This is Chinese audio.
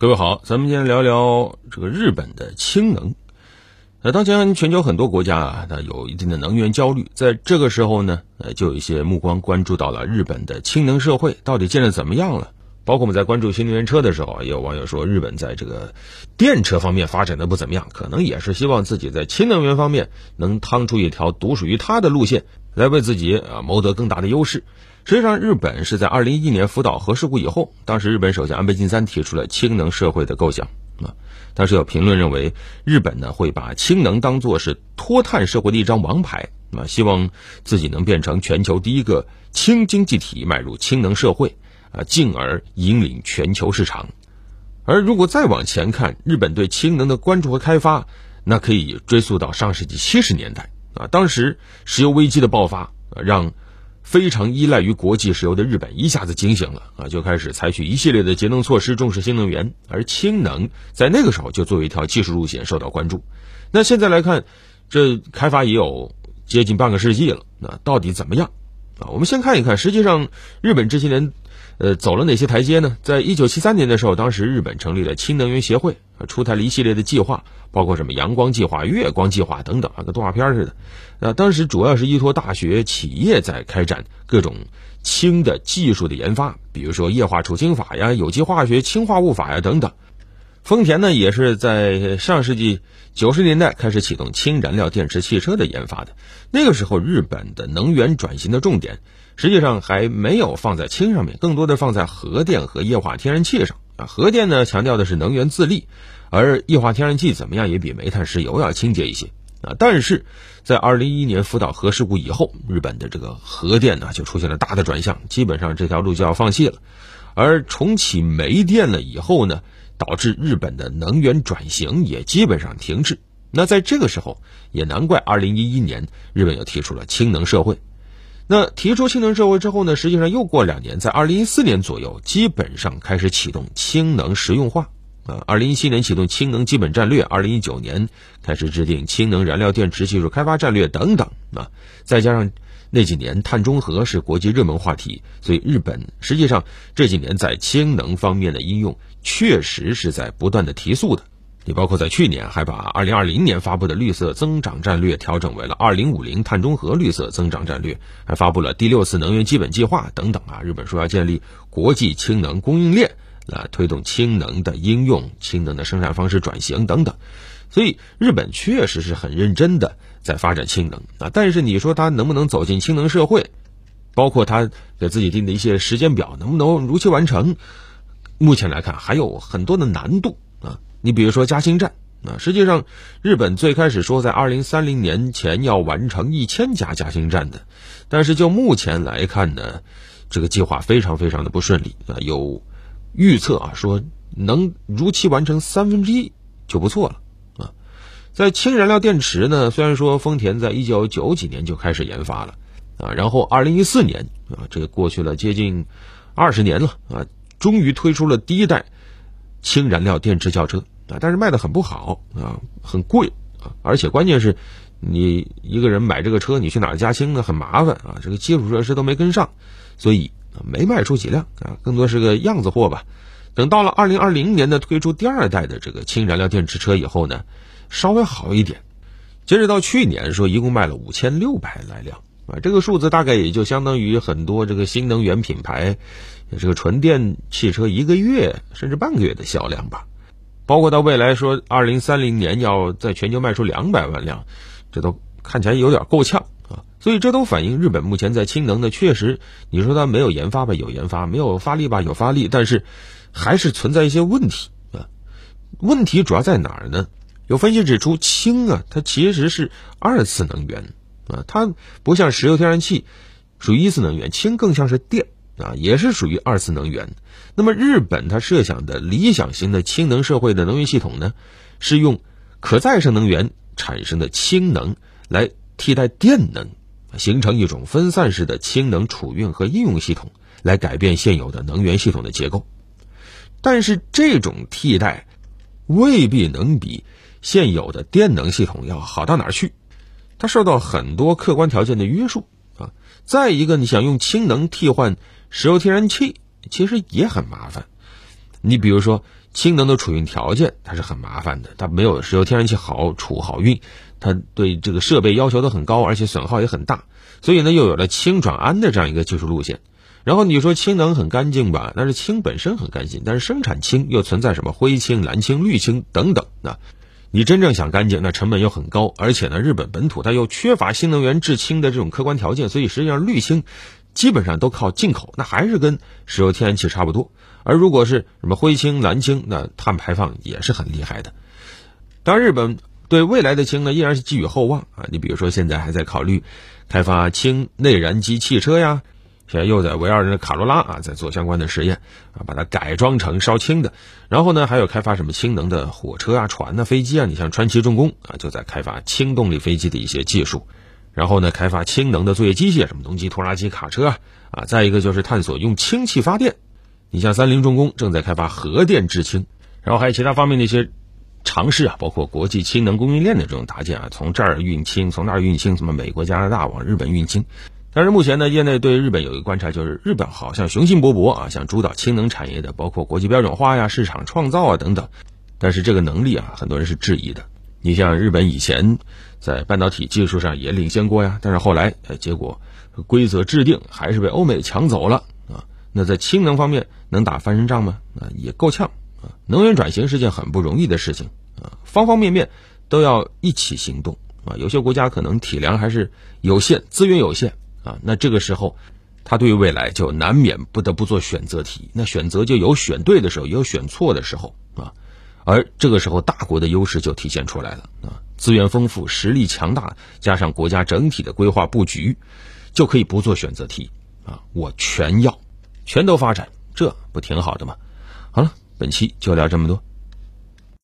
各位好，咱们今天聊聊这个日本的氢能。呃，当前全球很多国家啊，它有一定的能源焦虑，在这个时候呢，呃，就有一些目光关注到了日本的氢能社会到底建的怎么样了。包括我们在关注新能源车的时候，也有网友说日本在这个电车方面发展的不怎么样，可能也是希望自己在氢能源方面能趟出一条独属于它的路线，来为自己啊谋得更大的优势。实际上，日本是在二零一一年福岛核事故以后，当时日本首相安倍晋三提出了氢能社会的构想啊。当时有评论认为，日本呢会把氢能当做是脱碳社会的一张王牌啊，希望自己能变成全球第一个氢经济体，迈入氢能社会啊，进而引领全球市场。而如果再往前看，日本对氢能的关注和开发，那可以追溯到上世纪七十年代啊，当时石油危机的爆发啊，让非常依赖于国际石油的日本一下子警醒了啊，就开始采取一系列的节能措施，重视新能源。而氢能在那个时候就作为一条技术路线受到关注。那现在来看，这开发也有接近半个世纪了，那到底怎么样啊？我们先看一看，实际上日本这些年。呃，走了哪些台阶呢？在一九七三年的时候，当时日本成立了氢能源协会，出台了一系列的计划，包括什么阳光计划、月光计划等等，啊跟动画片似的。那当时主要是依托大学、企业在开展各种氢的技术的研发，比如说液化储氢法呀、有机化学氢化物法呀等等。丰田呢，也是在上世纪九十年代开始启动氢燃料电池汽车的研发的。那个时候，日本的能源转型的重点。实际上还没有放在氢上面，更多的放在核电和液化天然气上啊。核电呢强调的是能源自立，而液化天然气怎么样也比煤炭、石油要清洁一些啊。但是在二零一一年福岛核事故以后，日本的这个核电呢就出现了大的转向，基本上这条路就要放弃了。而重启煤电了以后呢，导致日本的能源转型也基本上停滞。那在这个时候，也难怪二零一一年日本又提出了氢能社会。那提出氢能社会之后呢，实际上又过两年，在二零一四年左右，基本上开始启动氢能实用化。啊，二零一七年启动氢能基本战略，二零一九年开始制定氢能燃料电池技术开发战略等等。啊，再加上那几年碳中和是国际热门话题，所以日本实际上这几年在氢能方面的应用确实是在不断的提速的。你包括在去年还把二零二零年发布的绿色增长战略调整为了二零五零碳中和绿色增长战略，还发布了第六次能源基本计划等等啊。日本说要建立国际氢能供应链，来推动氢能的应用、氢能的生产方式转型等等。所以日本确实是很认真的在发展氢能啊。但是你说它能不能走进氢能社会，包括它给自己定的一些时间表能不能如期完成，目前来看还有很多的难度啊。你比如说加氢站啊，实际上日本最开始说在二零三零年前要完成一千家加氢站的，但是就目前来看呢，这个计划非常非常的不顺利啊。有预测啊说能如期完成三分之一就不错了。在氢燃料电池呢，虽然说丰田在一九九几年就开始研发了啊，然后二零一四年啊，这个过去了接近二十年了啊，终于推出了第一代。氢燃料电池轿车啊，但是卖的很不好啊，很贵啊，而且关键是，你一个人买这个车，你去哪儿加氢呢？很麻烦啊，这个基础设施都没跟上，所以没卖出几辆啊，更多是个样子货吧。等到了二零二零年的推出第二代的这个氢燃料电池车以后呢，稍微好一点。截止到去年说，一共卖了五千六百来辆啊，这个数字大概也就相当于很多这个新能源品牌。这个纯电汽车一个月甚至半个月的销量吧，包括到未来说二零三零年要在全球卖出两百万辆，这都看起来有点够呛啊。所以这都反映日本目前在氢能的，确实你说它没有研发吧，有研发；没有发力吧，有发力，但是还是存在一些问题啊。问题主要在哪儿呢？有分析指出，氢啊，它其实是二次能源啊，它不像石油、天然气属于一次能源，氢更像是电。啊，也是属于二次能源。那么日本它设想的理想型的氢能社会的能源系统呢，是用可再生能源产生的氢能来替代电能，形成一种分散式的氢能储运和应用系统，来改变现有的能源系统的结构。但是这种替代未必能比现有的电能系统要好到哪儿去，它受到很多客观条件的约束啊。再一个，你想用氢能替换。石油、天然气其实也很麻烦。你比如说，氢能的储运条件它是很麻烦的，它没有石油天然气好储好运，它对这个设备要求都很高，而且损耗也很大，所以呢又有了氢转氨的这样一个技术路线。然后你说氢能很干净吧？但是氢本身很干净，但是生产氢又存在什么灰氢、蓝氢、绿氢等等啊？你真正想干净，那成本又很高，而且呢，日本本土它又缺乏新能源制氢的这种客观条件，所以实际上绿氢基本上都靠进口，那还是跟石油天然气差不多。而如果是什么灰氢、蓝氢，那碳排放也是很厉害的。当然，日本对未来的氢呢，依然是寄予厚望啊。你比如说，现在还在考虑开发氢内燃机汽车呀。现在又在围绕着卡罗拉啊，在做相关的实验啊，把它改装成烧氢的。然后呢，还有开发什么氢能的火车啊、船啊、飞机啊。你像川崎重工啊，就在开发氢动力飞机的一些技术。然后呢，开发氢能的作业机械，什么农机拖拉机、卡车啊啊。再一个就是探索用氢气发电。你像三菱重工正在开发核电制氢，然后还有其他方面的一些尝试啊，包括国际氢能供应链的这种搭建啊，从这儿运氢，从那儿运氢，什么美国、加拿大往日本运氢。但是目前呢，业内对日本有一个观察，就是日本好像雄心勃勃啊，想主导氢能产业的，包括国际标准化呀、市场创造啊等等。但是这个能力啊，很多人是质疑的。你像日本以前在半导体技术上也领先过呀，但是后来呃，结果规则制定还是被欧美抢走了啊。那在氢能方面能打翻身仗吗？啊，也够呛啊。能源转型是件很不容易的事情啊，方方面面都要一起行动啊。有些国家可能体量还是有限，资源有限。啊，那这个时候，他对于未来就难免不得不做选择题。那选择就有选对的时候，也有选错的时候啊。而这个时候，大国的优势就体现出来了啊，资源丰富，实力强大，加上国家整体的规划布局，就可以不做选择题啊，我全要，全都发展，这不挺好的吗？好了，本期就聊这么多。